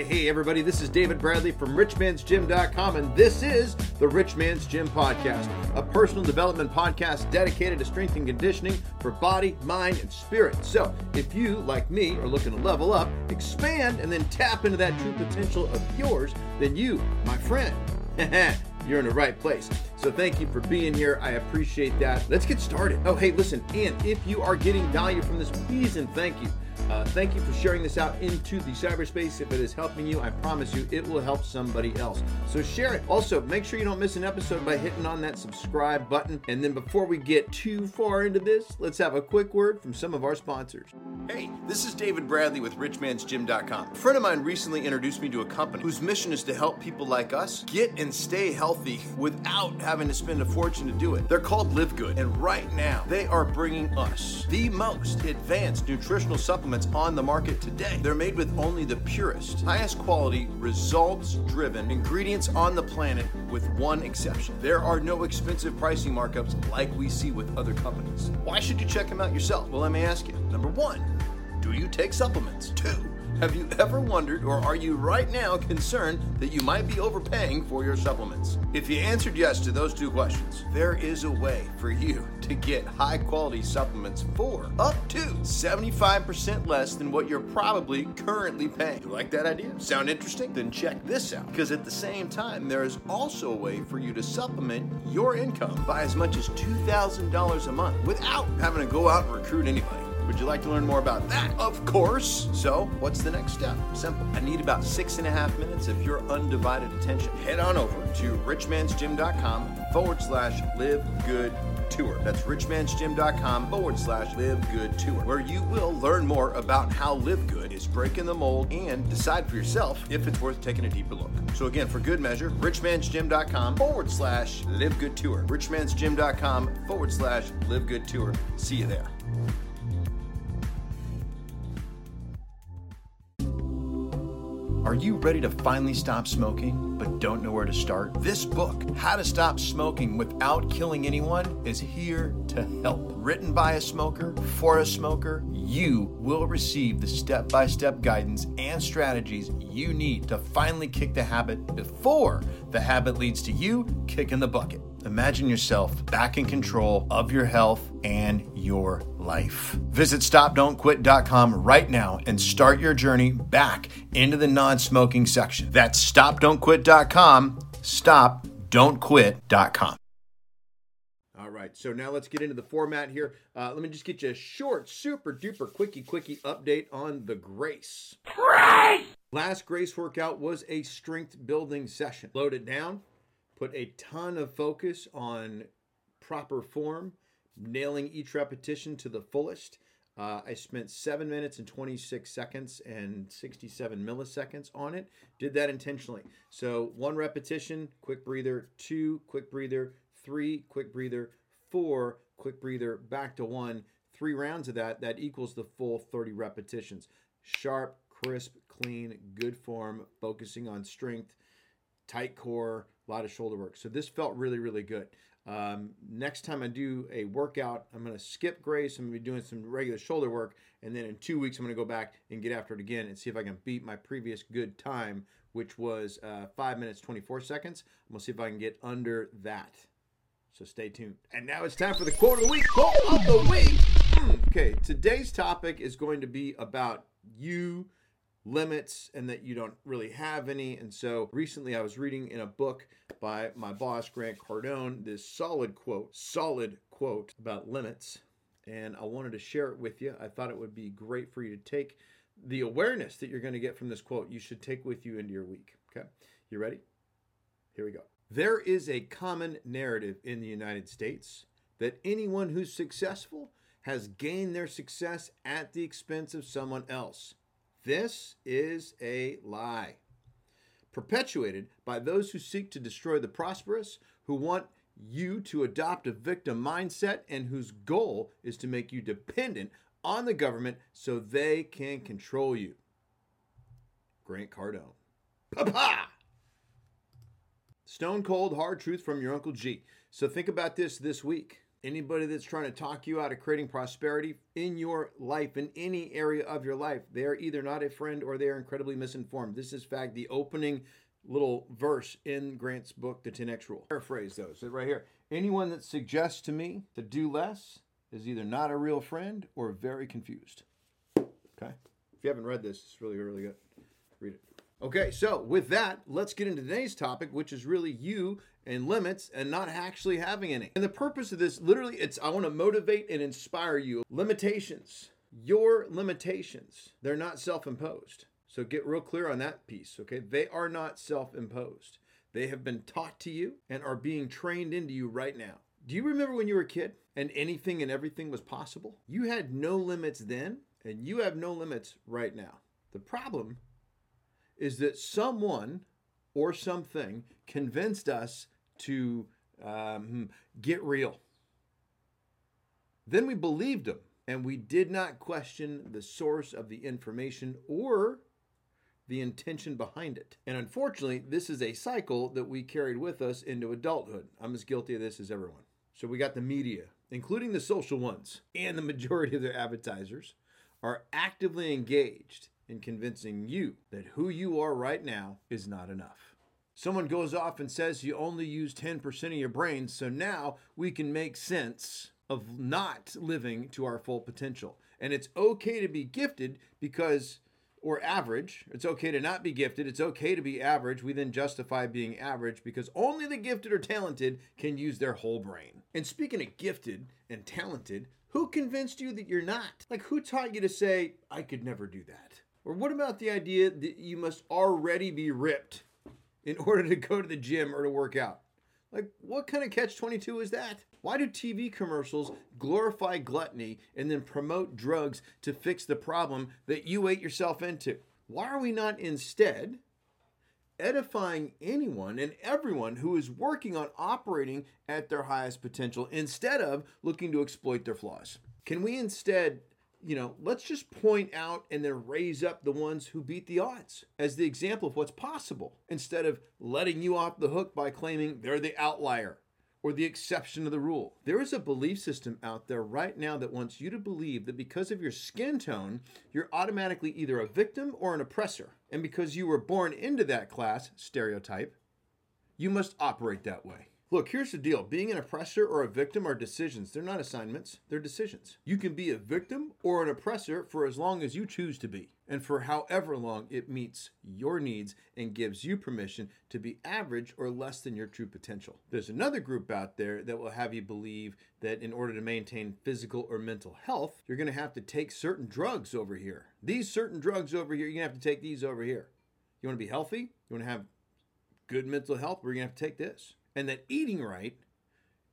Hey, hey, everybody, this is David Bradley from RichMan'sGym.com, and this is the Rich Man's Gym Podcast, a personal development podcast dedicated to strength and conditioning for body, mind, and spirit. So, if you, like me, are looking to level up, expand, and then tap into that true potential of yours, then you, my friend, you're in the right place. So thank you for being here. I appreciate that. Let's get started. Oh, hey, listen, and if you are getting value from this, please and thank you. Uh, thank you for sharing this out into the cyberspace. If it is helping you, I promise you it will help somebody else. So share it. Also, make sure you don't miss an episode by hitting on that subscribe button. And then before we get too far into this, let's have a quick word from some of our sponsors. Hey, this is David Bradley with RichMan'sGym.com. A friend of mine recently introduced me to a company whose mission is to help people like us get and stay healthy without having to spend a fortune to do it. They're called Live Good, and right now they are bringing us the most advanced nutritional supplements on the market today. They're made with only the purest, highest quality, results driven ingredients on the planet, with one exception. There are no expensive pricing markups like we see with other companies. Why should you check them out yourself? Well, let me ask you. Number one, do you take supplements? Two, have you ever wondered, or are you right now concerned that you might be overpaying for your supplements? If you answered yes to those two questions, there is a way for you to get high quality supplements for up to 75% less than what you're probably currently paying. You like that idea? Sound interesting? Then check this out. Because at the same time, there is also a way for you to supplement your income by as much as $2,000 a month without having to go out and recruit anybody. Would you like to learn more about that? Of course. So, what's the next step? Simple. I need about six and a half minutes of your undivided attention. Head on over to richmansgym.com forward slash live good tour. That's richmansgym.com forward slash live good tour, where you will learn more about how Live Good is breaking the mold and decide for yourself if it's worth taking a deeper look. So, again, for good measure, richmansgym.com forward slash live good tour. richmansgym.com forward slash live good tour. See you there. Are you ready to finally stop smoking but don't know where to start? This book, How to Stop Smoking Without Killing Anyone, is here to help. Written by a smoker for a smoker, you will receive the step by step guidance and strategies you need to finally kick the habit before the habit leads to you kicking the bucket. Imagine yourself back in control of your health and your life. Visit stopdon'tquit.com right now and start your journey back into the non smoking section. That's stopdon'tquit.com. Stopdon'tquit.com. All right, so now let's get into the format here. Uh, let me just get you a short, super duper quickie, quickie update on the Grace. Grace! Last Grace workout was a strength building session. Load it down, put a ton of focus on proper form, nailing each repetition to the fullest. Uh, I spent seven minutes and 26 seconds and 67 milliseconds on it. Did that intentionally. So, one repetition, quick breather, two, quick breather, three, quick breather, four, quick breather, back to one. Three rounds of that, that equals the full 30 repetitions. Sharp, crisp, clean, good form, focusing on strength, tight core, a lot of shoulder work. So this felt really, really good. Um, next time I do a workout, I'm going to skip Grace. I'm going to be doing some regular shoulder work. And then in two weeks, I'm going to go back and get after it again and see if I can beat my previous good time, which was uh, 5 minutes, 24 seconds. I'm going to see if I can get under that. So stay tuned. And now it's time for the quote of the week. Quote of the week. Hmm, okay, today's topic is going to be about you limits and that you don't really have any. And so recently I was reading in a book by my boss, Grant Cardone, this solid quote, solid quote about limits. And I wanted to share it with you. I thought it would be great for you to take the awareness that you're going to get from this quote, you should take with you into your week. Okay. You ready? Here we go. There is a common narrative in the United States that anyone who's successful has gained their success at the expense of someone else. This is a lie. Perpetuated by those who seek to destroy the prosperous, who want you to adopt a victim mindset, and whose goal is to make you dependent on the government so they can control you. Grant Cardone. Papa! Stone cold hard truth from your Uncle G. So think about this this week. Anybody that's trying to talk you out of creating prosperity in your life, in any area of your life, they're either not a friend or they are incredibly misinformed. This is, fact, the opening little verse in Grant's book, The 10X Rule. Paraphrase those right here. Anyone that suggests to me to do less is either not a real friend or very confused. Okay? If you haven't read this, it's really, really good. Read it. Okay, so with that, let's get into today's topic, which is really you and limits and not actually having any. And the purpose of this, literally, it's I want to motivate and inspire you. Limitations, your limitations, they're not self imposed. So get real clear on that piece, okay? They are not self imposed. They have been taught to you and are being trained into you right now. Do you remember when you were a kid and anything and everything was possible? You had no limits then, and you have no limits right now. The problem is that someone or something convinced us to um, get real. Then we believed them and we did not question the source of the information or the intention behind it. And unfortunately, this is a cycle that we carried with us into adulthood. I'm as guilty of this as everyone. So we got the media, including the social ones, and the majority of their advertisers are actively engaged in convincing you that who you are right now is not enough. Someone goes off and says you only use 10% of your brain, so now we can make sense of not living to our full potential. And it's okay to be gifted because, or average. It's okay to not be gifted. It's okay to be average. We then justify being average because only the gifted or talented can use their whole brain. And speaking of gifted and talented, who convinced you that you're not? Like, who taught you to say, I could never do that? Or what about the idea that you must already be ripped in order to go to the gym or to work out? Like, what kind of catch 22 is that? Why do TV commercials glorify gluttony and then promote drugs to fix the problem that you ate yourself into? Why are we not instead edifying anyone and everyone who is working on operating at their highest potential instead of looking to exploit their flaws? Can we instead you know, let's just point out and then raise up the ones who beat the odds as the example of what's possible instead of letting you off the hook by claiming they're the outlier or the exception to the rule. There is a belief system out there right now that wants you to believe that because of your skin tone, you're automatically either a victim or an oppressor. And because you were born into that class, stereotype, you must operate that way. Look, here's the deal being an oppressor or a victim are decisions. They're not assignments, they're decisions. You can be a victim or an oppressor for as long as you choose to be, and for however long it meets your needs and gives you permission to be average or less than your true potential. There's another group out there that will have you believe that in order to maintain physical or mental health, you're going to have to take certain drugs over here. These certain drugs over here, you're going to have to take these over here. You want to be healthy? You want to have good mental health? We're going to have to take this and that eating right,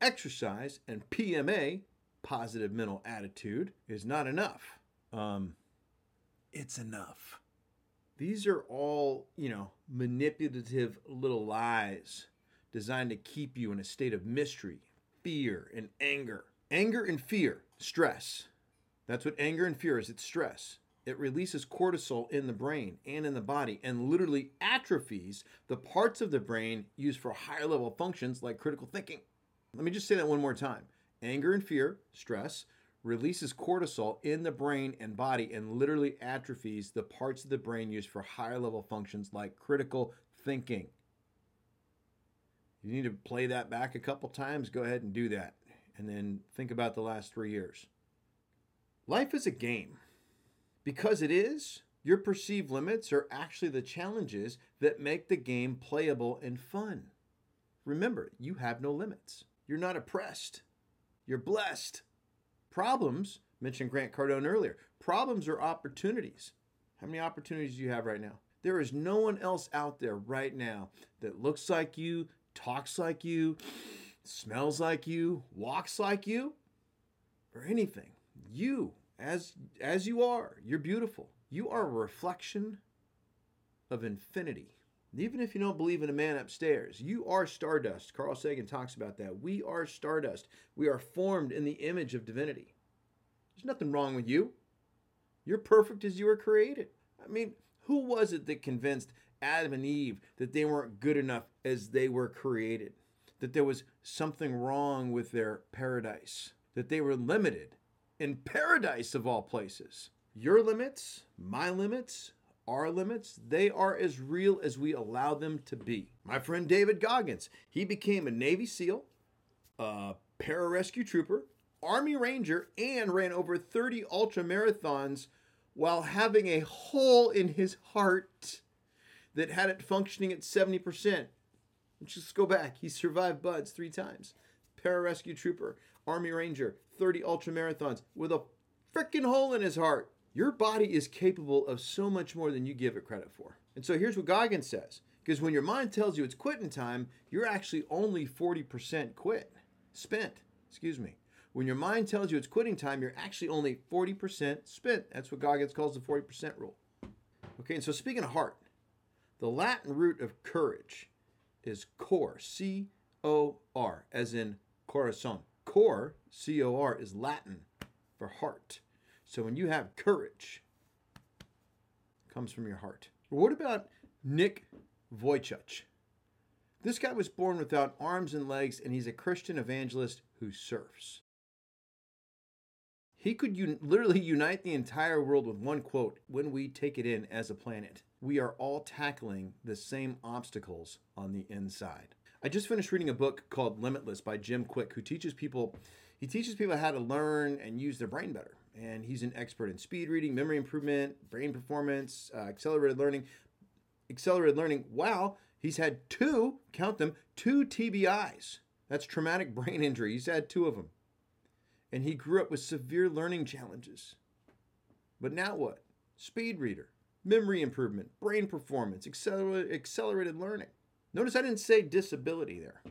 exercise, and PMA, positive mental attitude, is not enough. Um, it's enough. These are all, you know, manipulative little lies designed to keep you in a state of mystery, fear, and anger. Anger and fear, stress. That's what anger and fear is it's stress it releases cortisol in the brain and in the body and literally atrophies the parts of the brain used for higher level functions like critical thinking. Let me just say that one more time. Anger and fear, stress, releases cortisol in the brain and body and literally atrophies the parts of the brain used for higher level functions like critical thinking. You need to play that back a couple times, go ahead and do that. And then think about the last three years. Life is a game. Because it is, your perceived limits are actually the challenges that make the game playable and fun. Remember, you have no limits. You're not oppressed. You're blessed. Problems, mentioned Grant Cardone earlier, problems are opportunities. How many opportunities do you have right now? There is no one else out there right now that looks like you, talks like you, smells like you, walks like you, or anything. You as as you are. You're beautiful. You are a reflection of infinity. Even if you don't believe in a man upstairs, you are stardust. Carl Sagan talks about that. We are stardust. We are formed in the image of divinity. There's nothing wrong with you. You're perfect as you were created. I mean, who was it that convinced Adam and Eve that they weren't good enough as they were created? that there was something wrong with their paradise, that they were limited in paradise of all places. Your limits, my limits, our limits, they are as real as we allow them to be. My friend David Goggins, he became a Navy SEAL, a pararescue trooper, Army Ranger, and ran over 30 ultra marathons while having a hole in his heart that had it functioning at 70%. Let's just go back. He survived BUD/S three times. Pararescue trooper, Army Ranger, 30 ultra marathons with a freaking hole in his heart. Your body is capable of so much more than you give it credit for. And so here's what Goggins says because when your mind tells you it's quitting time, you're actually only 40% quit, spent, excuse me. When your mind tells you it's quitting time, you're actually only 40% spent. That's what Goggins calls the 40% rule. Okay, and so speaking of heart, the Latin root of courage is cor, C O R, as in corazon. Cor, C O R, is Latin for heart. So when you have courage, comes from your heart. What about Nick Vujicic? This guy was born without arms and legs, and he's a Christian evangelist who surfs. He could un- literally unite the entire world with one quote when we take it in as a planet. We are all tackling the same obstacles on the inside. I just finished reading a book called Limitless by Jim Kwik, who teaches people he teaches people how to learn and use their brain better. And he's an expert in speed reading, memory improvement, brain performance, uh, accelerated learning. Accelerated learning. Wow, he's had two, count them, two TBIs. That's traumatic brain injury. He's had two of them and he grew up with severe learning challenges. But now what? Speed reader, memory improvement, brain performance, accelerated, accelerated learning. Notice I didn't say disability there.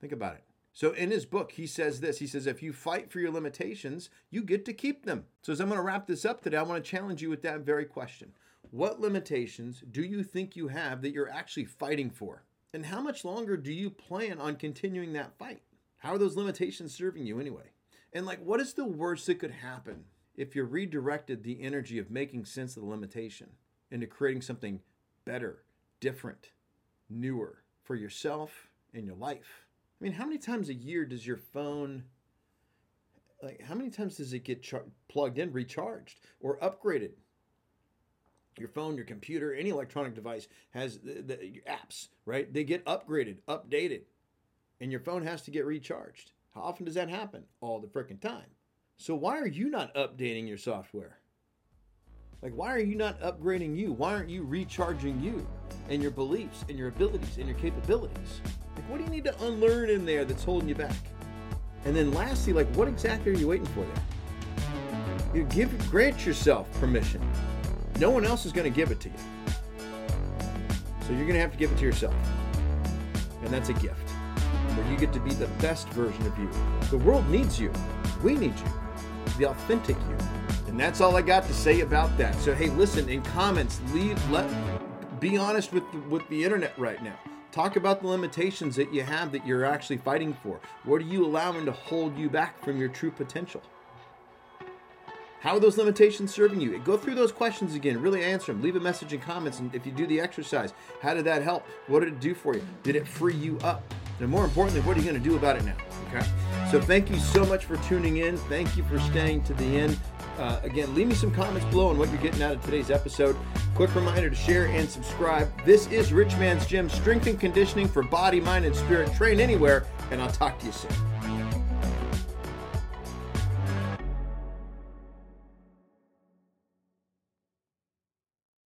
Think about it. So in his book, he says this. He says, if you fight for your limitations, you get to keep them. So as I'm going to wrap this up today, I want to challenge you with that very question. What limitations do you think you have that you're actually fighting for? And how much longer do you plan on continuing that fight? How are those limitations serving you anyway? And like, what is the worst that could happen if you redirected the energy of making sense of the limitation into creating something better, different, newer for yourself and your life? I mean, how many times a year does your phone, like, how many times does it get char- plugged in, recharged, or upgraded? Your phone, your computer, any electronic device has the, the apps, right? They get upgraded, updated, and your phone has to get recharged. How often does that happen? All the freaking time. So why are you not updating your software? Like, why are you not upgrading you? Why aren't you recharging you and your beliefs and your abilities and your capabilities? Like, what do you need to unlearn in there that's holding you back? And then lastly, like, what exactly are you waiting for there? You give grant yourself permission. No one else is going to give it to you. So you're going to have to give it to yourself. And that's a gift where you get to be the best version of you. The world needs you. We need you. The authentic you. And that's all I got to say about that. So hey, listen, in comments, leave let be honest with the, with the internet right now. Talk about the limitations that you have that you're actually fighting for. What are you allowing to hold you back from your true potential? How are those limitations serving you? Go through those questions again, really answer them. Leave a message in comments. And if you do the exercise, how did that help? What did it do for you? Did it free you up? And more importantly, what are you going to do about it now? Okay. So thank you so much for tuning in. Thank you for staying to the end. Uh, again, leave me some comments below on what you're getting out of today's episode. Quick reminder to share and subscribe. This is Rich Man's Gym, strength and conditioning for body, mind, and spirit. Train anywhere, and I'll talk to you soon.